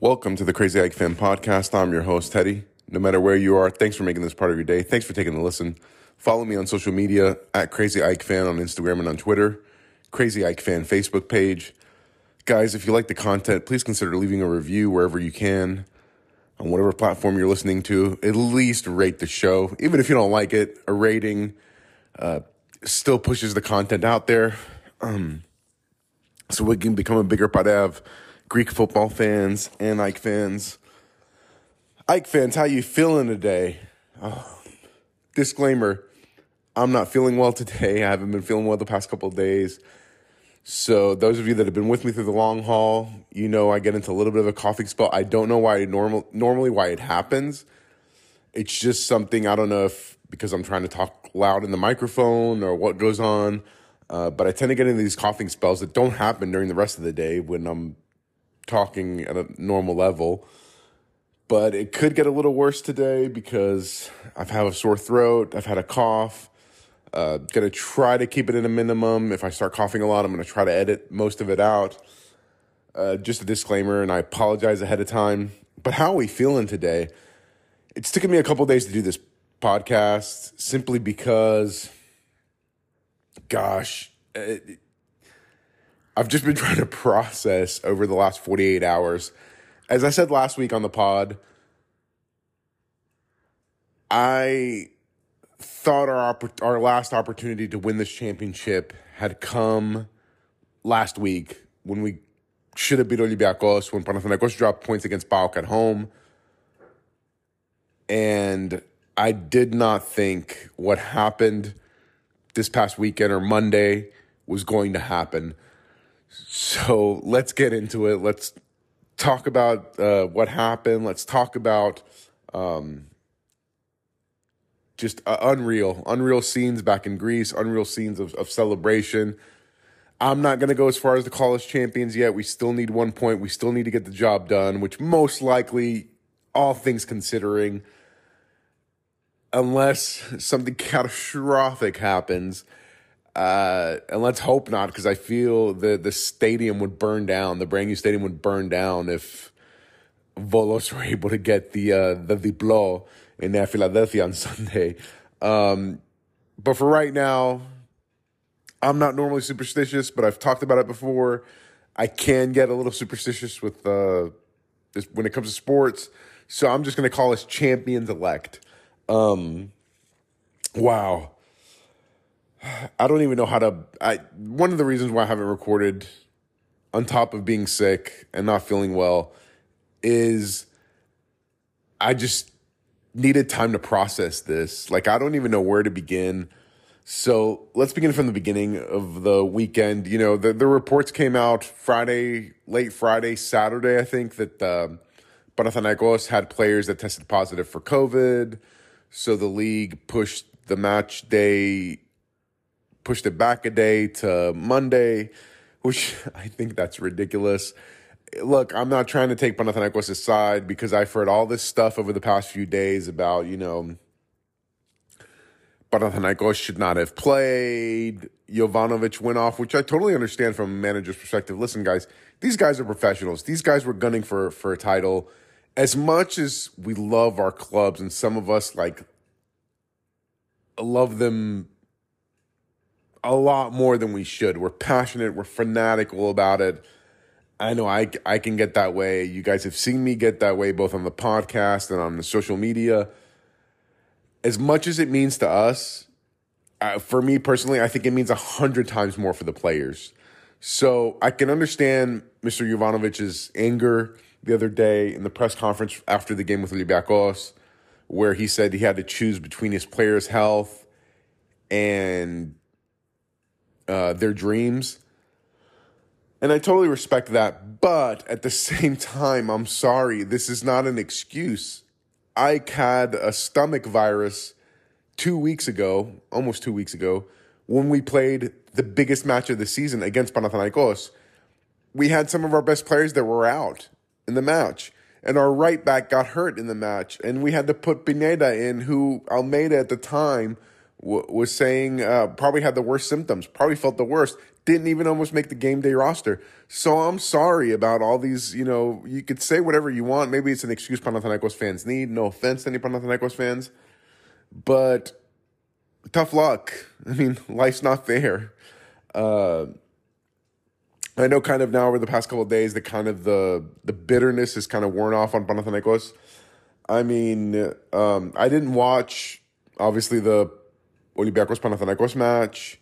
Welcome to the Crazy Ike Fan Podcast. I'm your host, Teddy. No matter where you are, thanks for making this part of your day. Thanks for taking a listen. Follow me on social media at Crazy Ike Fan on Instagram and on Twitter, Crazy Ike Fan Facebook page. Guys, if you like the content, please consider leaving a review wherever you can on whatever platform you're listening to. At least rate the show. Even if you don't like it, a rating uh, still pushes the content out there. Um, so we can become a bigger parev. Greek football fans and Ike fans. Ike fans, how you feeling today? Oh, disclaimer, I'm not feeling well today. I haven't been feeling well the past couple of days. So those of you that have been with me through the long haul, you know I get into a little bit of a coughing spell. I don't know why normal normally why it happens. It's just something I don't know if because I'm trying to talk loud in the microphone or what goes on. Uh, but I tend to get into these coughing spells that don't happen during the rest of the day when I'm talking at a normal level. But it could get a little worse today because I've had a sore throat, I've had a cough. Uh, gonna try to keep it in a minimum. If I start coughing a lot, I'm gonna try to edit most of it out. Uh, just a disclaimer, and I apologize ahead of time. But how are we feeling today? It's taken me a couple days to do this podcast simply because, gosh, it, I've just been trying to process over the last 48 hours. As I said last week on the pod, I thought our oppor- our last opportunity to win this championship had come last week when we should have beat Olympiacos when Panathinaikos dropped points against PAOK at home. And I did not think what happened this past weekend or Monday was going to happen. So let's get into it. Let's talk about uh, what happened. Let's talk about um, just uh, unreal, unreal scenes back in Greece, unreal scenes of, of celebration. I'm not going to go as far as the us champions yet. We still need one point. We still need to get the job done, which most likely, all things considering, unless something catastrophic happens, uh, and let's hope not, because I feel the the stadium would burn down. The brand new stadium would burn down if Volos were able to get the uh, the diplo in Philadelphia on Sunday. Um, but for right now, I'm not normally superstitious, but I've talked about it before. I can get a little superstitious with uh, this when it comes to sports, so I'm just going to call us champions elect. Um, wow. I don't even know how to. I one of the reasons why I haven't recorded, on top of being sick and not feeling well, is I just needed time to process this. Like I don't even know where to begin. So let's begin from the beginning of the weekend. You know, the the reports came out Friday, late Friday, Saturday. I think that uh, Panathinaikos had players that tested positive for COVID. So the league pushed the match day pushed it back a day to Monday, which I think that's ridiculous. Look, I'm not trying to take Panathinaikos' side because I've heard all this stuff over the past few days about, you know, Panathinaikos should not have played. Jovanovic went off, which I totally understand from a manager's perspective. Listen, guys, these guys are professionals. These guys were gunning for for a title. As much as we love our clubs, and some of us like love them a lot more than we should. We're passionate, we're fanatical about it. I know I, I can get that way. You guys have seen me get that way both on the podcast and on the social media. As much as it means to us, uh, for me personally, I think it means a hundred times more for the players. So I can understand Mr. Jovanovic's anger the other day in the press conference after the game with Olympiacos, where he said he had to choose between his players' health and uh, their dreams. And I totally respect that. But at the same time, I'm sorry, this is not an excuse. I had a stomach virus two weeks ago, almost two weeks ago, when we played the biggest match of the season against Panathinaikos. We had some of our best players that were out in the match, and our right back got hurt in the match, and we had to put Pineda in, who Almeyda at the time w- was saying uh, probably had the worst symptoms, probably felt the worst, didn't even almost make the game day roster. So I'm sorry about all these. You know, you could say whatever you want. Maybe it's an excuse Panathinaikos fans need. No offense to any Panathinaikos fans, but tough luck. I mean, life's not fair. Uh, I know kind of now over the past couple of days the kind of the the bitterness is kind of worn off on Panathinaikos. I mean, um, I didn't watch obviously the Olympiacos Panathinaikos match,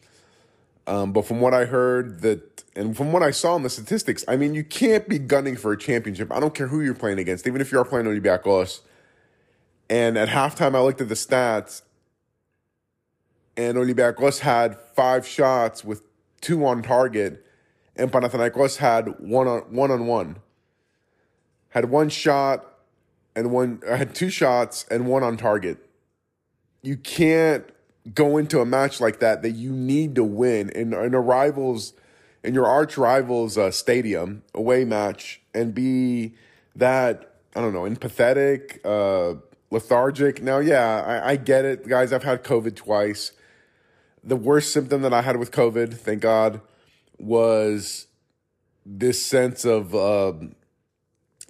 um, but from what I heard that and from what I saw in the statistics, I mean, you can't be gunning for a championship. I don't care who you're playing against, even if you are playing Olympiacos. And at halftime, I looked at the stats, and Olympiacos had five shots with two on target and Panathinaikos had one on one on one. Had one shot and one had two shots and one on target. You can't go into a match like that that you need to win in, in a rival's in your arch rival's uh, stadium away match and be that I don't know empathetic, uh, lethargic. Now, yeah, I, I get it, guys. I've had COVID twice. The worst symptom that I had with COVID, thank God, was this sense of uh,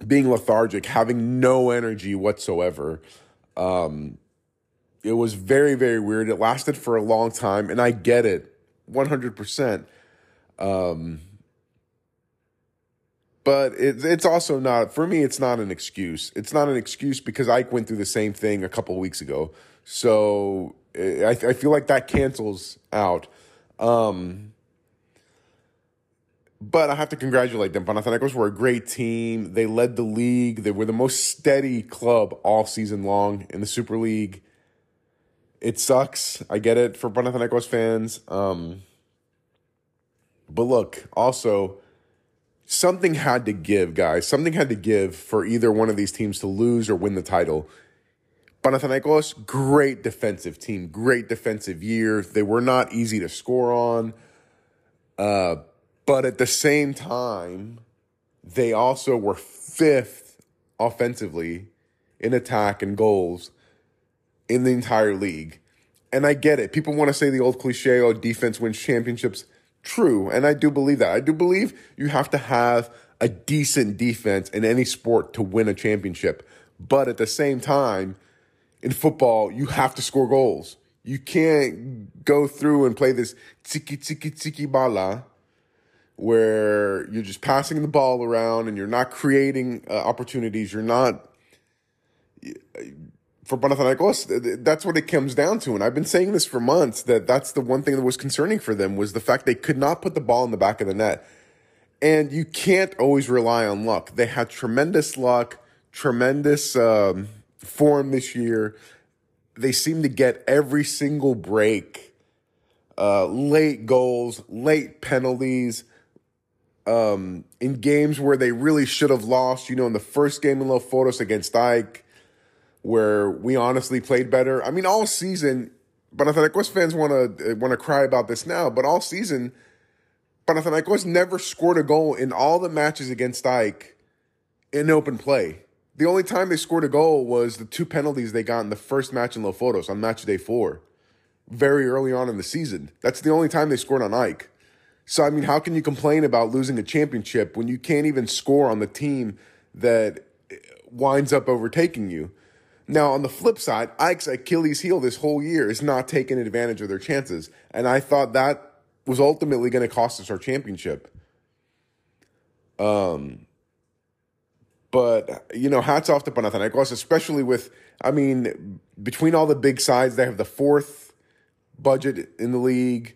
being lethargic, having no energy whatsoever. Um, it was very, very weird. It lasted for a long time, and I get it 100%. Um, but it, it's also not, for me, it's not an excuse. It's not an excuse because Ike went through the same thing a couple weeks ago. So I, I feel like that cancels out. Um, but I have to congratulate them. Panathinaikos were a great team. They led the league. They were the most steady club all season long in the Super League. It sucks. I get it for Panathinaikos fans. Um, but look, also, something had to give, guys. Something had to give for either one of these teams to lose or win the title. Panathinaikos, great defensive team, great defensive year. They were not easy to score on. Uh, but at the same time, they also were fifth offensively in attack and goals in the entire league. And I get it. People want to say the old cliche, oh, defense wins championships. True. And I do believe that. I do believe you have to have a decent defense in any sport to win a championship. But at the same time, in football, you have to score goals. You can't go through and play this tiki tiki tiki bala where you're just passing the ball around and you're not creating uh, opportunities. You're not for Panathinaikos. That's what it comes down to, and I've been saying this for months. That that's the one thing that was concerning for them was the fact they could not put the ball in the back of the net, and you can't always rely on luck. They had tremendous luck, tremendous um, form this year. They seem to get every single break, uh, late goals, late penalties um, in games where they really should have lost. You know, in the first game in Leoforos against Ike, where we honestly played better. I mean, all season, Panathinaikos fans want to want to cry about this now, but all season, Panathinaikos never scored a goal in all the matches against Ike in open play. The only time they scored a goal was the two penalties they got in the first match in Leoforos on match day four, very early on in the season. That's the only time they scored on Ike. So, I mean, how can you complain about losing a championship when you can't even score on the team that winds up overtaking you? Now, on the flip side, Ike's Achilles heel this whole year is not taking advantage of their chances. And I thought that was ultimately going to cost us our championship. Um, but, you know, hats off to Panathinaikos, especially with, I mean, between all the big sides, they have the fourth budget in the league.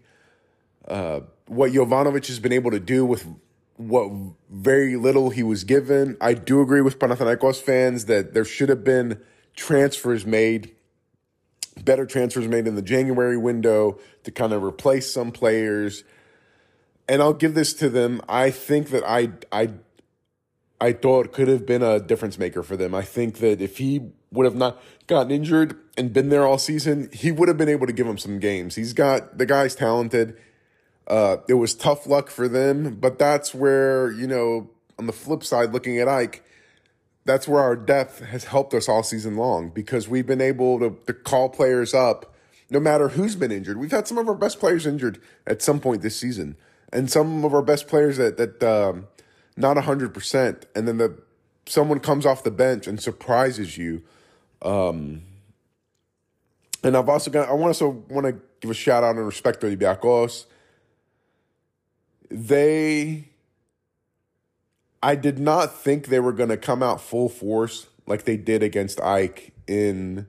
Uh, what Jovanovic has been able to do with what very little he was given. I do agree with Panathinaikos fans that there should have been transfers made, better transfers made in the January window to kind of replace some players. And I'll give this to them. I think that I I I thought could have been a difference maker for them. I think that if he would have not gotten injured and been there all season, he would have been able to give them some games. He's got the guy's talented. Uh, it was tough luck for them, but that's where, you know, on the flip side, looking at Ike, that's where our depth has helped us all season long because we've been able to, to call players up no matter who's been injured. We've had some of our best players injured at some point this season, and some of our best players that that um, not hundred percent, and then the someone comes off the bench and surprises you. Um, and I've also got I want to want to give a shout out and respect to Olympiacos. They I did not think they were going to come out full force like they did against Ike in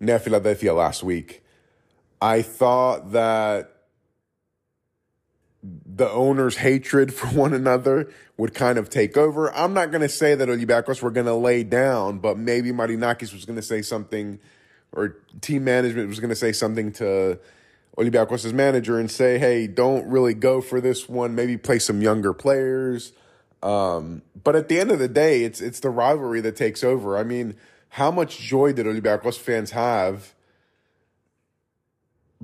Nea Philadelphia last week. I thought that the owner's hatred for one another would kind of take over. I'm not going to say that Olympiacos were going to lay down, but maybe Marinakis was going to say something or team management was going to say something to Olympiacos' manager and say, hey, don't really go for this one. Maybe play some younger players. Um, but at the end of the day, it's it's the rivalry that takes over. I mean, how much joy did Olympiacos fans have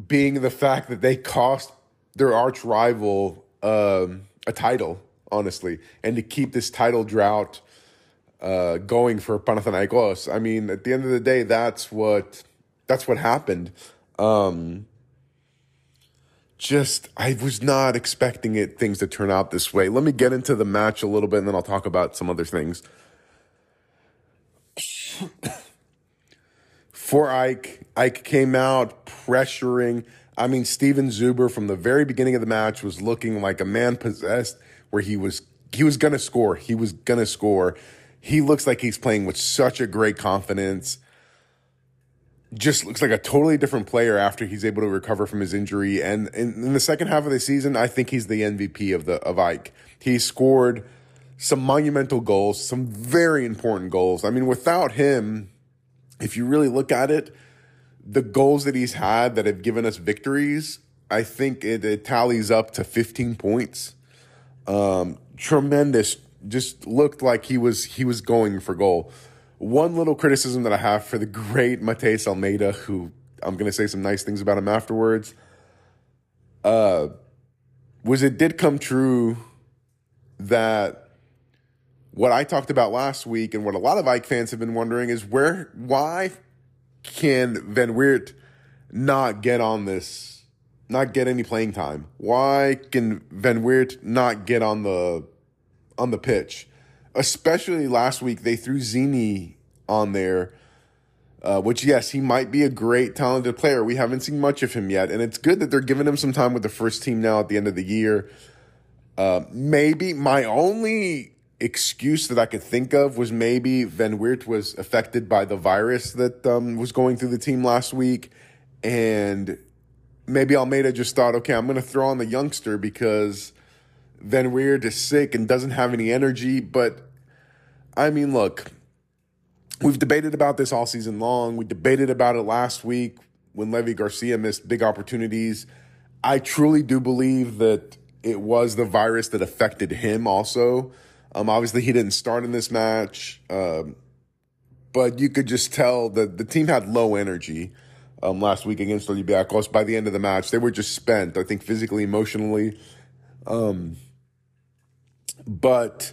being the fact that they cost their arch rival um, a title, honestly, and to keep this title drought uh, going for Panathinaikos. I mean, at the end of the day, that's what that's what happened. Um, just I was not expecting it things to turn out this way. Let me get into the match a little bit, and then I'll talk about some other things. For Ike, Ike came out pressuring. I mean, Steven Zuber from the very beginning of the match was looking like a man possessed, where he was he was gonna score. He was gonna score. He looks like he's playing with such a great confidence just looks like a totally different player after he's able to recover from his injury. And in, in, the second half of the season, I think he's the MVP of the of Ike. He scored some monumental goals, some very important goals. I mean, without him, if you really look at it, the goals that he's had that have given us victories, I think it, it tallies up to 15 points. Um, tremendous. Just looked like he was he was going for goal. One little criticism that I have for the great Matías Almeyda, who I'm going to say some nice things about him afterwards, uh, was it did come true that what I talked about last week and what a lot of Ike fans have been wondering is where, why can Van Weert not get on this, not get any playing time? Why can Van Weert not get on the, on the pitch? Especially last week, they threw Zini on there, uh, which, yes, he might be a great, talented player. We haven't seen much of him yet. And it's good that they're giving him some time with the first team now at the end of the year. Uh, maybe my only excuse that I could think of was maybe Van Weert was affected by the virus that um, was going through the team last week. And maybe Almeyda just thought, okay, I'm going to throw on the youngster because Van Weert is sick and doesn't have any energy. But I mean, look, we've debated about this all season long. We debated about it last week when Levi Garcia missed big opportunities. I truly do believe that it was the virus that affected him also. Um, obviously, he didn't start in this match, um, but you could just tell that the team had low energy um, last week against Olympiacos. By the end of the match, they were just spent, I think, physically, emotionally. Um, but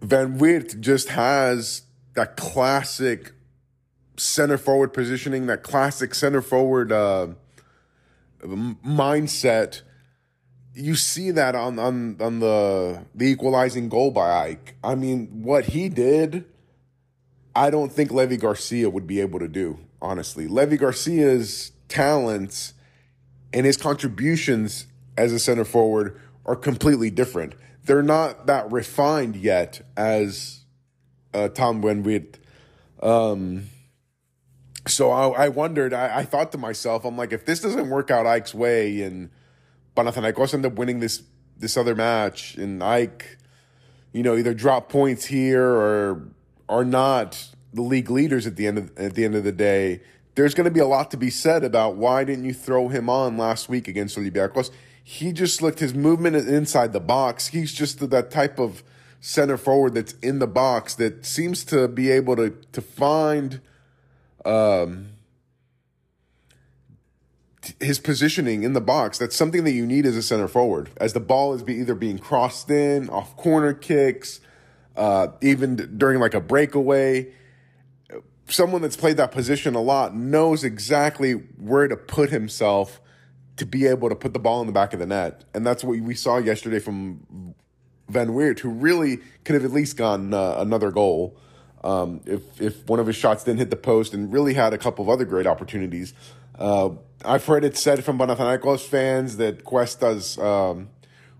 Van Weert just has that classic center forward positioning, that classic center forward uh, mindset. You see that on on on the the equalizing goal by Ike. I mean, what he did, I don't think Levi Garcia would be able to do. Honestly, Levi Garcia's talents and his contributions as a center forward are completely different. They're not that refined yet as uh, Tom Weert. Um, so I, I wondered, I, I, thought to myself, I'm like, if this doesn't work out Ike's way and Panathinaikos end up winning this this other match and Ike, you know, either drop points here or are not the league leaders at the end of at the end of the day, there's going to be a lot to be said about why didn't you throw him on last week against Olympiacos? He just looked his movement inside the box. He's just that type of center forward that's in the box that seems to be able to to find um, his positioning in the box. That's something that you need as a center forward. As the ball is be either being crossed in, off corner kicks, uh, even during like a breakaway. someone that's played that position a lot knows exactly where to put himself to be able to put the ball in the back of the net. And that's what we saw yesterday from Van Weert, who really could have at least gotten uh, another goal um, if, if one of his shots didn't hit the post and really had a couple of other great opportunities. Uh, I've heard it said from Panathinaikos fans that Cuesta's um,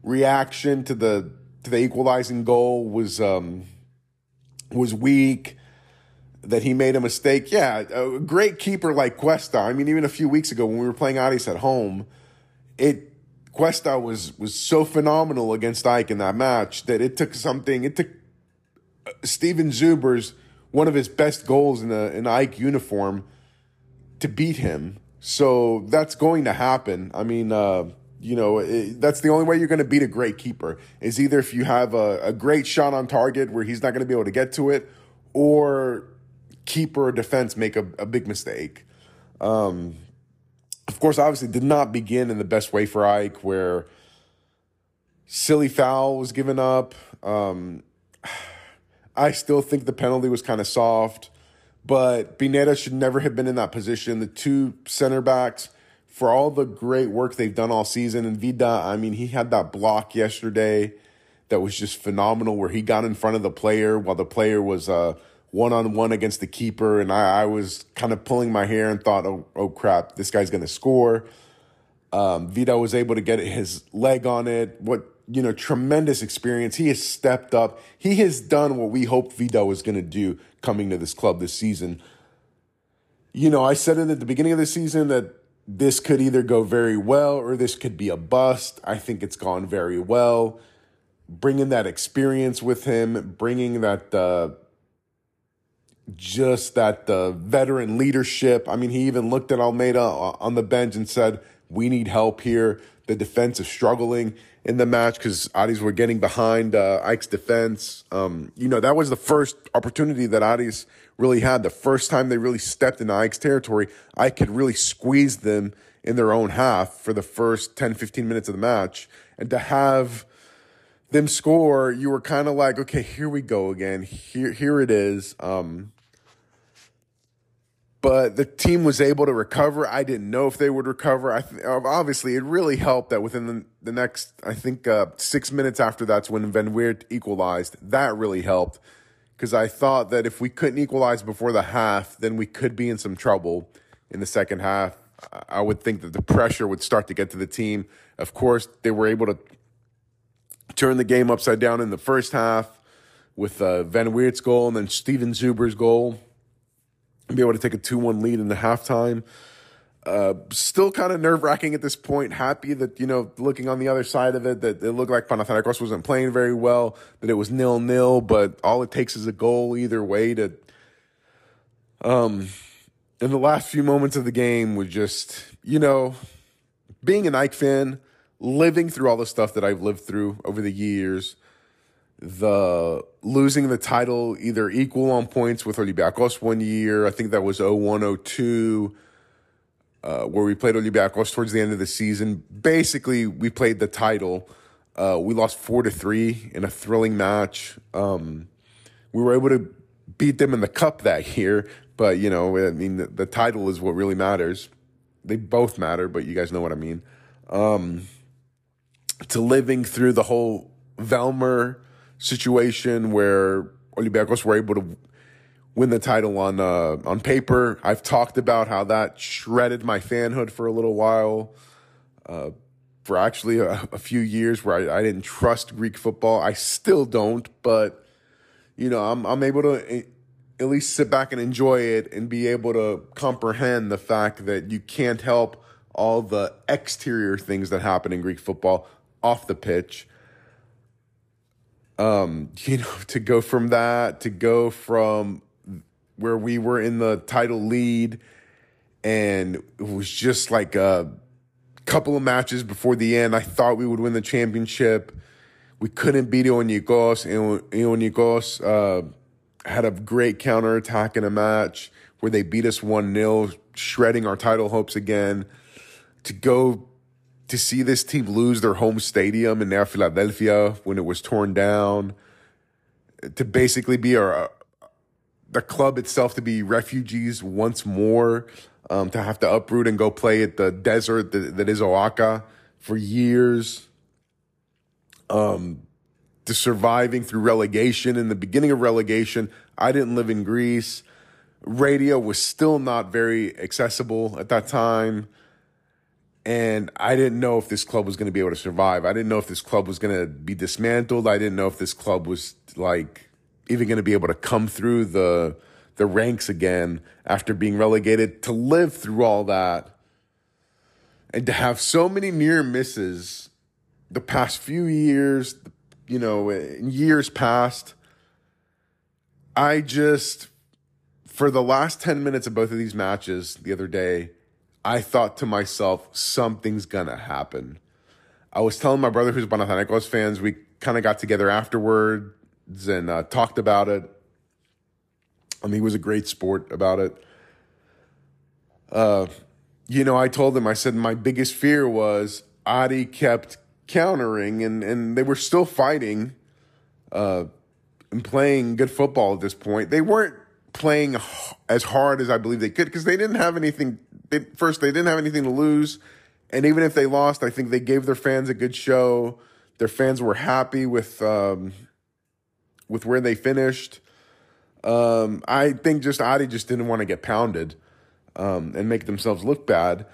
reaction to the to the equalizing goal was um, was weak that he made a mistake. Yeah, a great keeper like Cuesta. I mean, even a few weeks ago when we were playing Aris at home, it Cuesta was was so phenomenal against Ike in that match that it took something. It took uh, Steven Zuber's one of his best goals in a in AEK uniform to beat him. So that's going to happen. I mean, uh, you know, it, that's the only way you're going to beat a great keeper is either if you have a, a great shot on target where he's not going to be able to get to it, or keeper or defense make a, a big mistake. Um, of course, obviously, did not begin in the best way for Ike, where silly foul was given up. Um, I still think the penalty was kind of soft, but Pineda should never have been in that position. The two center backs, for all the great work they've done all season, and Vida, I mean, he had that block yesterday that was just phenomenal, where he got in front of the player while the player was. Uh, one on one against the keeper, and I, I, was kind of pulling my hair and thought, oh, oh crap, this guy's going to score. Um, Vida was able to get his leg on it. What you know, tremendous experience. He has stepped up. He has done what we hoped Vida was going to do coming to this club this season. You know, I said it at the beginning of the season that this could either go very well or this could be a bust. I think it's gone very well. Bringing that experience with him, bringing that. Uh, just that the veteran leadership. I mean, he even looked at Almeyda on the bench and said, "We need help here." The defense is struggling in the match because Aris were getting behind uh, AEK's defense. Um, you know, that was the first opportunity that Aris really had. The first time they really stepped into Ike's territory, AEK could really squeeze them in their own half for the first 10, 15 minutes of the match. And to have them score, you were kind of like, okay, here we go again. Here, here it is. Um, but the team was able to recover. I didn't know if they would recover. I th- obviously it really helped that within the, the next, I think, uh, six minutes after that's when Van Weert equalized. That really helped because I thought that if we couldn't equalize before the half, then we could be in some trouble in the second half. I would think that the pressure would start to get to the team. Of course, they were able to turn the game upside down in the first half with uh, Van Weert's goal and then Steven Zuber's goal be able to take a 2 1 lead in the halftime. Uh, still kind of nerve wracking at this point. Happy that, you know, looking on the other side of it, that it looked like Panathinaikos wasn't playing very well, that it was nil nil, but all it takes is a goal either way to. Um, in the last few moments of the game was just, you know, being an AEK fan, living through all the stuff that I've lived through over the years, the losing the title either equal on points with Olympiacos one year. I think that was 0102, uh, where we played Olympiacos towards the end of the season. Basically, we played the title. Uh, we lost four to three in a thrilling match. Um, we were able to beat them in the cup that year, but you know, I mean, the, the title is what really matters. They both matter, but you guys know what I mean. Um, to living through the whole Velmer situation where Olympiacos were able to win the title on uh, on paper. I've talked about how that shredded my fanhood for a little while, uh, for actually a, a, few years where I, I, didn't trust Greek football. I still don't, but you know, I'm I'm able to eh, at least sit back and enjoy it and be able to comprehend the fact that you can't help all the exterior things that happen in Greek football off the pitch um, you know, to go from that to go from where we were in the title lead and it was just like a couple of matches before the end. I thought we would win the championship. We couldn't beat Ionikos. Ionikos uh, had a great counterattack in a match where they beat us 1 0, shredding our title hopes again. To go to see this team lose their home stadium in Nea Philadelphia when it was torn down, to basically be our the club itself to be refugees once more, um, to have to uproot and go play at the desert that, that is OAKA for years. Um, to surviving through relegation. In the beginning of relegation, I didn't live in Greece. Radio was still not very accessible at that time. And I didn't know if this club was going to be able to survive. I didn't know if this club was going to be dismantled. I didn't know if this club was like even going to be able to come through the the ranks again after being relegated to live through all that and to have so many near misses the past few years, you know, in years past. I just for the last 10 minutes of both of these matches the other day, I thought to myself, something's gonna happen. I was telling my brother who's Panathinaikos fans, we kind of got together afterwards and uh, talked about it. I mean, he was a great sport about it. Uh, you know, I told him, I said, my biggest fear was Aris kept countering and, and they were still fighting uh, and playing good football at this point. They weren't playing as hard as I believe they could because they didn't have anything. They, first, they didn't have anything to lose. And even if they lost, I think they gave their fans a good show. Their fans were happy with um, with where they finished. Um, I think just Aris just didn't want to get pounded um, and make themselves look bad.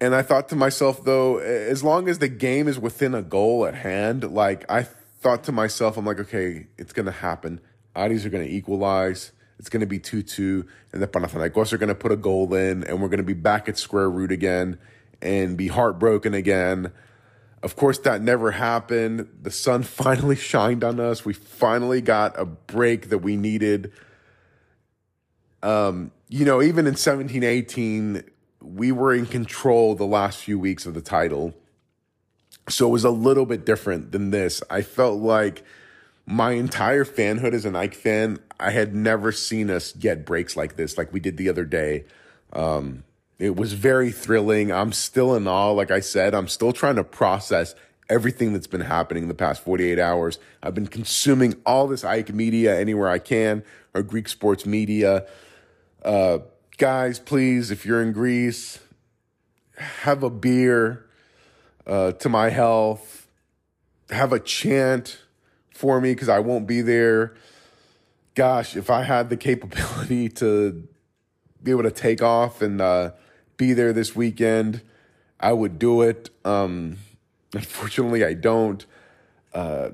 And I thought to myself, though, as long as the game is within a goal at hand, like I thought to myself, I'm like, okay, it's going to happen. Adi's are going to equalize. It's going to be 2 2. And the Panathinaikos are going to put a goal in, and we're going to be back at square root again and be heartbroken again. Of course, that never happened. The sun finally shined on us. We finally got a break that we needed. Um, you know, even in seventeen eighteen, we were in control the last few weeks of the title. So it was a little bit different than this. I felt like my entire fanhood as an Ike fan, I had never seen us get breaks like this, like we did the other day. Um, it was very thrilling. I'm still in awe. Like I said, I'm still trying to process everything that's been happening in the past 48 hours. I've been consuming all this Ike media anywhere I can, or Greek sports media. Uh, guys, please, if you're in Greece, have a beer uh, to my health. Have a chant for me because I won't be there. Gosh, if I had the capability to be able to take off and uh, be there this weekend, I would do it. Um, unfortunately, I don't. Uh,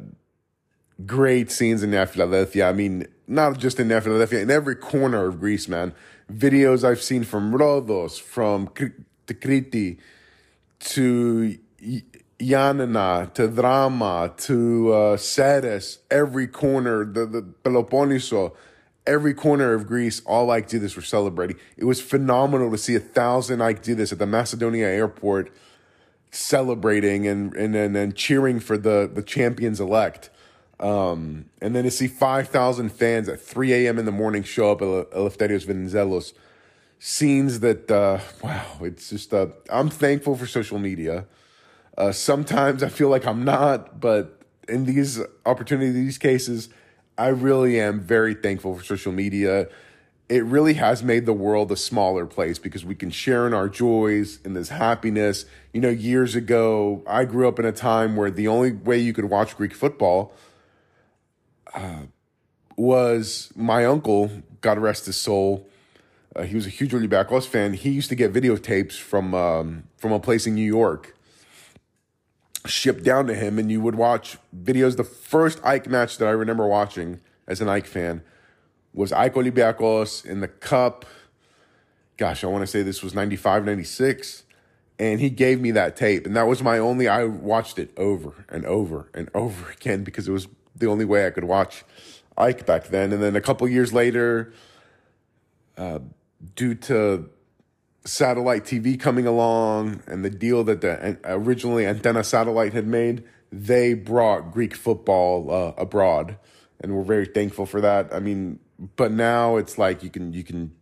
great scenes in Philadelphia. I mean, not just in Philadelphia, in every corner of Greece, man. Videos I've seen from Rhodos, from Kriti to Yanina, to Drama, to uh, every corner, the, the Peloponneso, every corner of Greece, all I did this were celebrating. It was phenomenal to see a thousand this at the Macedonia airport celebrating and and and, and cheering for the the champions elect. Um, and then to see 5,000 fans at 3 a.m. in the morning show up at Eleftherios Venizelos. Scenes that, uh, wow, it's just, uh, I'm thankful for social media. Uh, sometimes I feel like I'm not, but in these opportunities, these cases, I really am very thankful for social media. It really has made the world a smaller place because we can share in our joys and this happiness. You know, years ago, I grew up in a time where the only way you could watch Greek football uh, was my uncle, God rest his soul. Uh, he was a huge Olympiacos fan. He used to get videotapes from um, from a place in New York shipped down to him, and you would watch videos. The first Ike match that I remember watching as an Ike fan was Ike Olympiacos in the Cup. Gosh, I want to say this was 95, 96. And he gave me that tape. And that was my only, I watched it over and over and over again because it was the only way I could watch Ike back then. And then a couple years later, uh, due to satellite TV coming along and the deal that the originally Antenna Satellite had made, they brought Greek football uh, abroad, and we're very thankful for that. I mean, but now it's like you can you can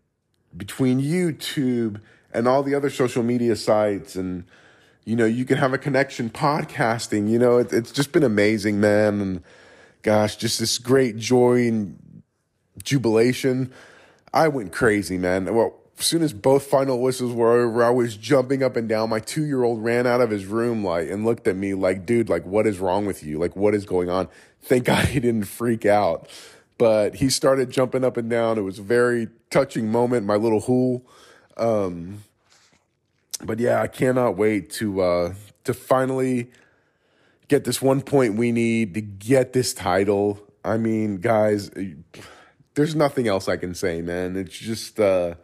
between YouTube and all the other social media sites and you know you can have a connection podcasting you know it, it's just been amazing man and gosh just this great joy and jubilation. I went crazy, man. Well, as soon as both final whistles were over, I was jumping up and down. My two year old ran out of his room like and looked at me like, dude, like what is wrong with you? Like what is going on? Thank God he didn't freak out. But he started jumping up and down. It was a very touching moment, my little hool. Um, but yeah, I cannot wait to uh, to finally get this one point we need to get this title. I mean, guys, there's nothing else I can say, man. It's just uh,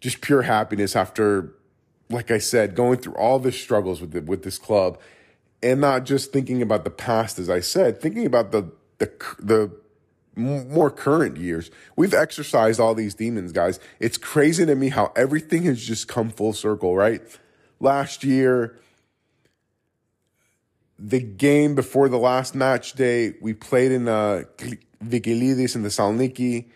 just pure happiness after, like I said, going through all the struggles with the, with this club, and not just thinking about the past, as I said, thinking about the the the more current years. We've exercised all these demons, guys. It's crazy to me how everything has just come full circle, right? Last year, the game before the last match day, we played in uh, Vikelidis in the Saloniki.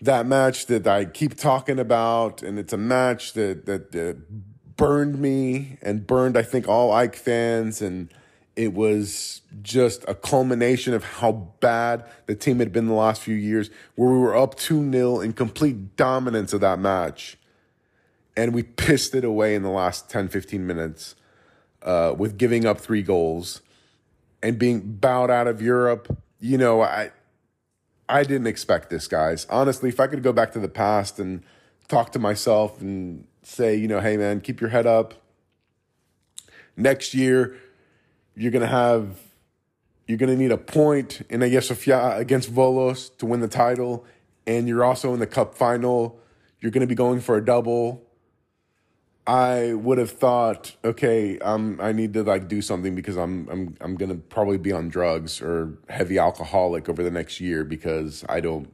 That match that I keep talking about, and it's a match that that, that burned me and burned, I think, all Ike fans and it was just a culmination of how bad the team had been the last few years, where we were up 2 0 in complete dominance of that match. And we pissed it away in the last 10, 15 minutes uh, with giving up three goals and being bowed out of Europe. You know, I. I didn't expect this, guys. Honestly, if I could go back to the past and talk to myself and say, you know, hey, man, keep your head up. Next year, you're going to have you're going to need a point in Hagia Sophia against Volos to win the title, and you're also in the cup final. You're going to be going for a double. I would have thought, okay, um, I need to like do something because I'm I'm I'm gonna probably be on drugs or heavy alcoholic over the next year because I don't.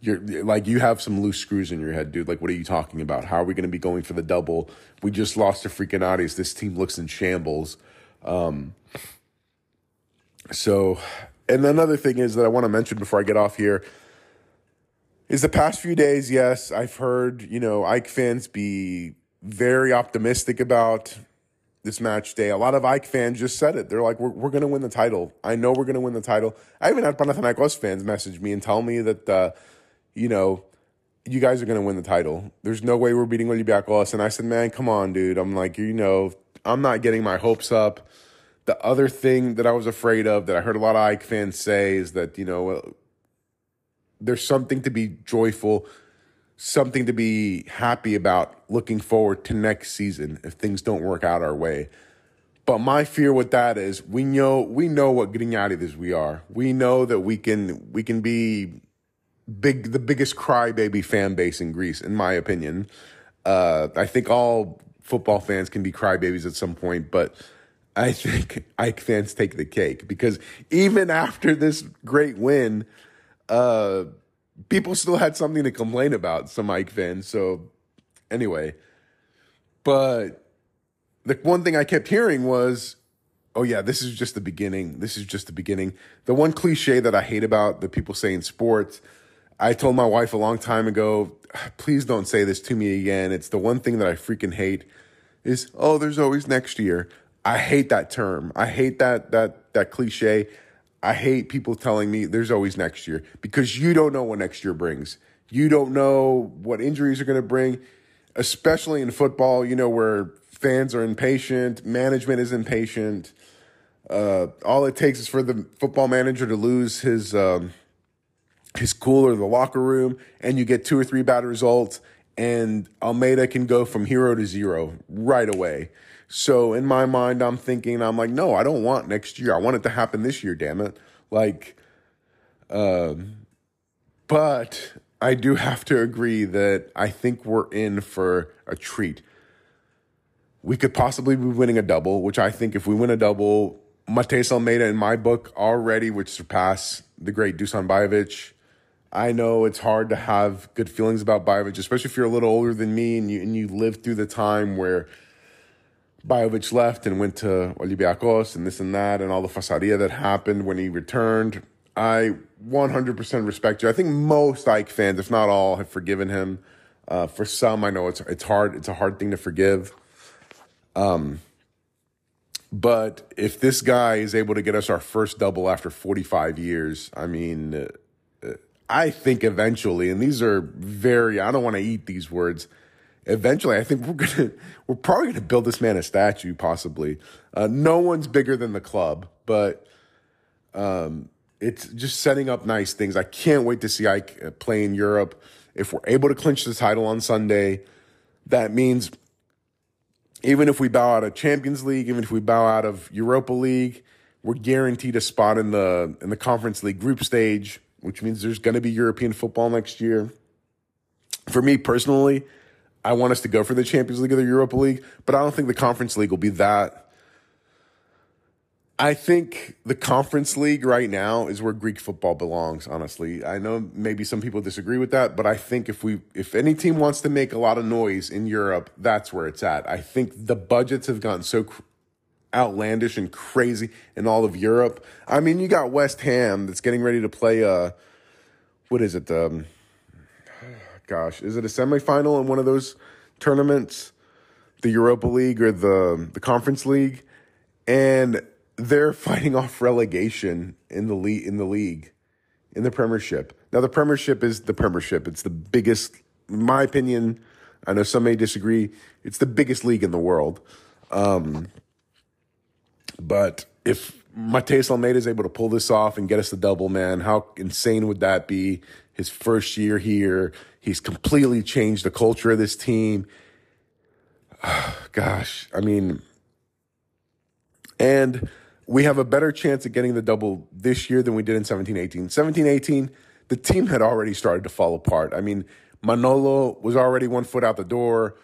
You're like you have some loose screws in your head, dude. Like, what are you talking about? How are we gonna be going for the double? We just lost to freaking Aris. This team looks in shambles. Um, so, and another thing is that I want to mention before I get off here is the past few days, yes, I've heard, you know, Ike fans be very optimistic about this match day. A lot of Ike fans just said it. They're like, we're, we're going to win the title. I know we're going to win the title. I even had Panathinaikos fans message me and tell me that, uh, you know, you guys are going to win the title. There's no way we're beating Olympiacos. And I said, man, come on, dude. I'm like, you know, I'm not getting my hopes up. The other thing that I was afraid of that I heard a lot of Ike fans say is that, you know, there's something to be joyful, something to be happy about looking forward to next season if things don't work out our way. But my fear with that is we know we know what Grignardis we are. We know that we can we can be big the biggest crybaby fan base in Greece, in my opinion. Uh, I think all football fans can be crybabies at some point, but I think Ike fans take the cake because even after this great win, uh, people still had something to complain about, some Ike fans. So, anyway, but the one thing I kept hearing was, oh, yeah, this is just the beginning. This is just the beginning. The one cliche that I hate about the people saying sports, I told my wife a long time ago, please don't say this to me again. It's the one thing that I freaking hate is, oh, there's always next year. I hate that term. I hate that that that cliche. I hate people telling me there's always next year because you don't know what next year brings. You don't know what injuries are going to bring, especially in football, you know, where fans are impatient, management is impatient. Uh, all it takes is for the football manager to lose his um, his cool or the locker room, and you get two or three bad results, and Almeyda can go from hero to zero right away. So in my mind, I'm thinking, I'm like, no, I don't want next year. I want it to happen this year, damn it. Like, um, but I do have to agree that I think we're in for a treat. We could possibly be winning a double, which I think if we win a double, Matías Almeyda in my book already would surpass the great Dusan Bajevic. I know it's hard to have good feelings about Bajevic, especially if you're a little older than me and you and you lived through the time where Bajevic left and went to Olympiacos and this and that and all the fasaria that happened when he returned. I 100% respect you. I think most Ike fans, if not all, have forgiven him. Uh, for some, I know it's it's hard. It's a hard thing to forgive. Um, but if this guy is able to get us our first double after 45 years, I mean, uh, I think eventually, and these are very, I don't want to eat these words. Eventually, I think we're gonna, we're probably gonna build this man a statue, possibly. Uh, no one's bigger than the club, but um, it's just setting up nice things. I can't wait to see Ike uh, play in Europe. If we're able to clinch the title on Sunday, that means even if we bow out of Champions League, even if we bow out of Europa League, we're guaranteed a spot in the in the Conference League group stage, which means there's going to be European football next year. For me personally, I want us to go for the Champions League or the Europa League, but I don't think the Conference League will be that I think the Conference League right now is where Greek football belongs, honestly. I know maybe some people disagree with that, but I think if we if any team wants to make a lot of noise in Europe, that's where it's at. I think the budgets have gotten so cr- outlandish and crazy in all of Europe. I mean, you got West Ham that's getting ready to play uh what is it? Um gosh, is it a semifinal in one of those tournaments? The Europa League or the the Conference League? And they're fighting off relegation in the league in the league in the premiership now the premiership is the premiership it's the biggest in my opinion i know some may disagree it's the biggest league in the world um, but if Matías Almeyda is able to pull this off and get us the double man, how insane would that be? His first year here, he's completely changed the culture of this team. Gosh, I mean, and we have a better chance of getting the double this year than we did in 17 18. 17 18, the team had already started to fall apart. I mean, Manolo was already one foot out the door.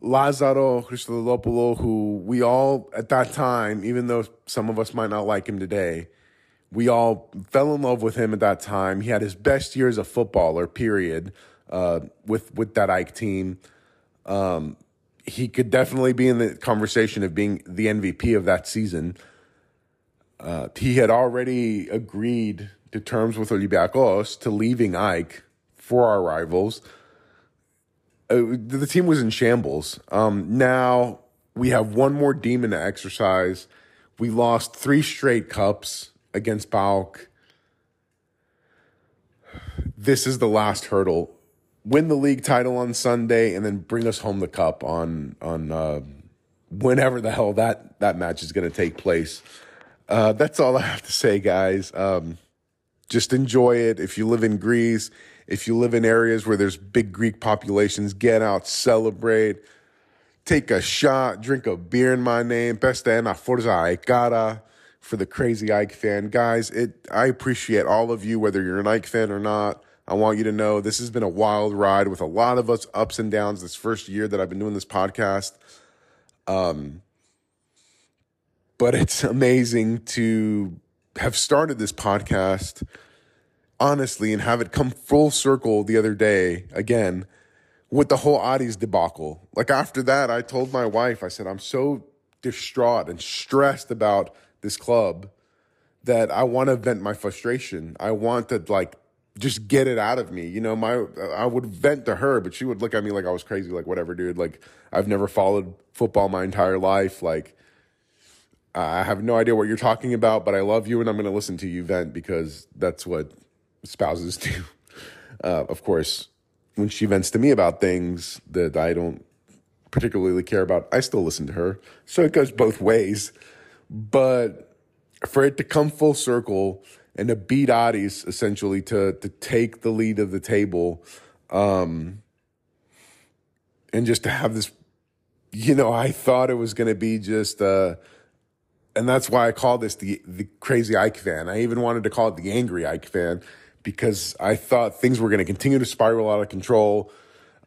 Lazaro Christodoulopoulos, who we all at that time, even though some of us might not like him today, we all fell in love with him at that time. He had his best year as a footballer, period, uh, with with that AEK team. Um, he could definitely be in the conversation of being the MVP of that season. Uh, he had already agreed to terms with Olympiacos to leaving AEK for our rivals. Uh, the team was in shambles. Um, now we have one more demon to exercise. We lost three straight cups against PAOK. This is the last hurdle. Win the league title on Sunday, and then bring us home the cup on on uh, whenever the hell that that match is going to take place. Uh, that's all I have to say, guys. Um, just enjoy it. If you live in Greece, if you live in areas where there's big Greek populations, get out, celebrate, take a shot, drink a beer in my name. Besta ena forza Aikara for the crazy AEK fan. Guys, it I appreciate all of you, whether you're an AEK fan or not. I want you to know this has been a wild ride with a lot of us ups and downs this first year that I've been doing this podcast. Um, but it's amazing to have started this podcast honestly and have it come full circle the other day again with the whole Aris debacle. Like after that, I told my wife, I said, I'm so distraught and stressed about this club that I want to vent my frustration. I want to like just get it out of me. You know, my I would vent to her, but she would look at me like I was crazy, like whatever, dude. Like I've never followed football my entire life. Like I have no idea what you're talking about, but I love you and I'm going to listen to you vent because that's what spouses do. Uh, of course, when she vents to me about things that I don't particularly care about, I still listen to her. So it goes both ways. But for it to come full circle and to beat Aris essentially to to take the lead of the table, um, and just to have this, you know, I thought it was going to be just. Uh, and that's why I call this the the crazy AEK fan. I even wanted to call it the angry AEK fan because I thought things were going to continue to spiral out of control.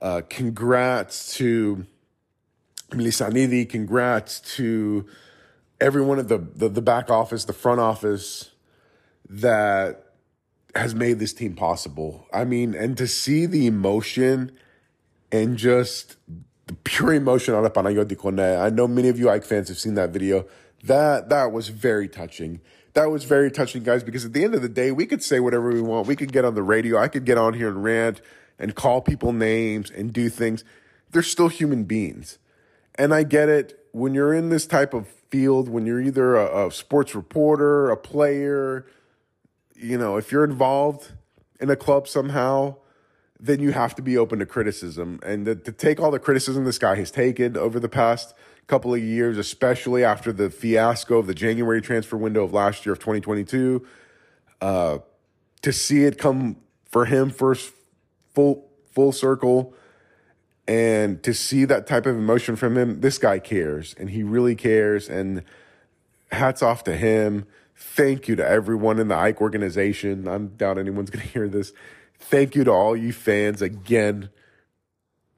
Uh, congrats to Melissanidi. Congrats to everyone at the, the the back office, the front office that has made this team possible. I mean, and to see the emotion and just the pure emotion out of Panayoti Kone. I know many of you AEK fans have seen that video that that was very touching. That was very touching, guys, because at the end of the day, we could say whatever we want. We could get on the radio. I could get on here and rant and call people names and do things. They're still human beings. And I get it. When you're in this type of field, when you're either a, a sports reporter, a player, you know, if you're involved in a club somehow, then you have to be open to criticism. And to, to take all the criticism this guy has taken over the past couple of years, especially after the fiasco of the January transfer window of last year of 2022, uh, to see it come for him first full full circle and to see that type of emotion from him, this guy cares and he really cares. And hats off to him. Thank you to everyone in the AEK organization. I doubt anyone's going to hear this. Thank you to all you fans again.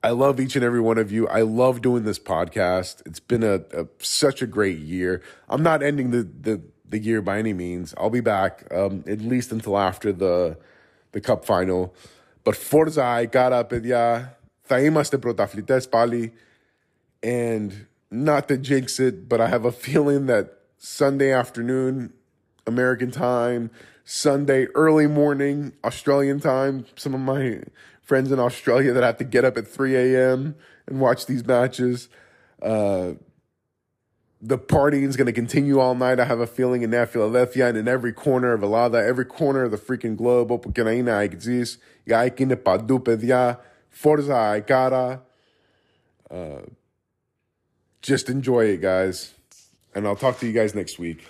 I love each and every one of you. I love doing this podcast. It's been a, a such a great year. I'm not ending the, the the year by any means. I'll be back um, at least until after the the cup final. But Forza, I got up and yeah θα είμαστε πρωταθλητές πάλι. And not to jinx it, but I have a feeling that Sunday afternoon, American time, Sunday early morning, Australian time, some of my friends in Australia that have to get up at 3 a.m. and watch these matches. Uh, the partying is going to continue all night. I have a feeling in that Philadelphia and in every corner of Alada, every corner of the freaking globe. Όπου και να είναι αεκτζής, η ΑΕΚ είναι παντού, παιδιά. Forza Cara. Uh, just enjoy it, guys. And I'll talk to you guys next week.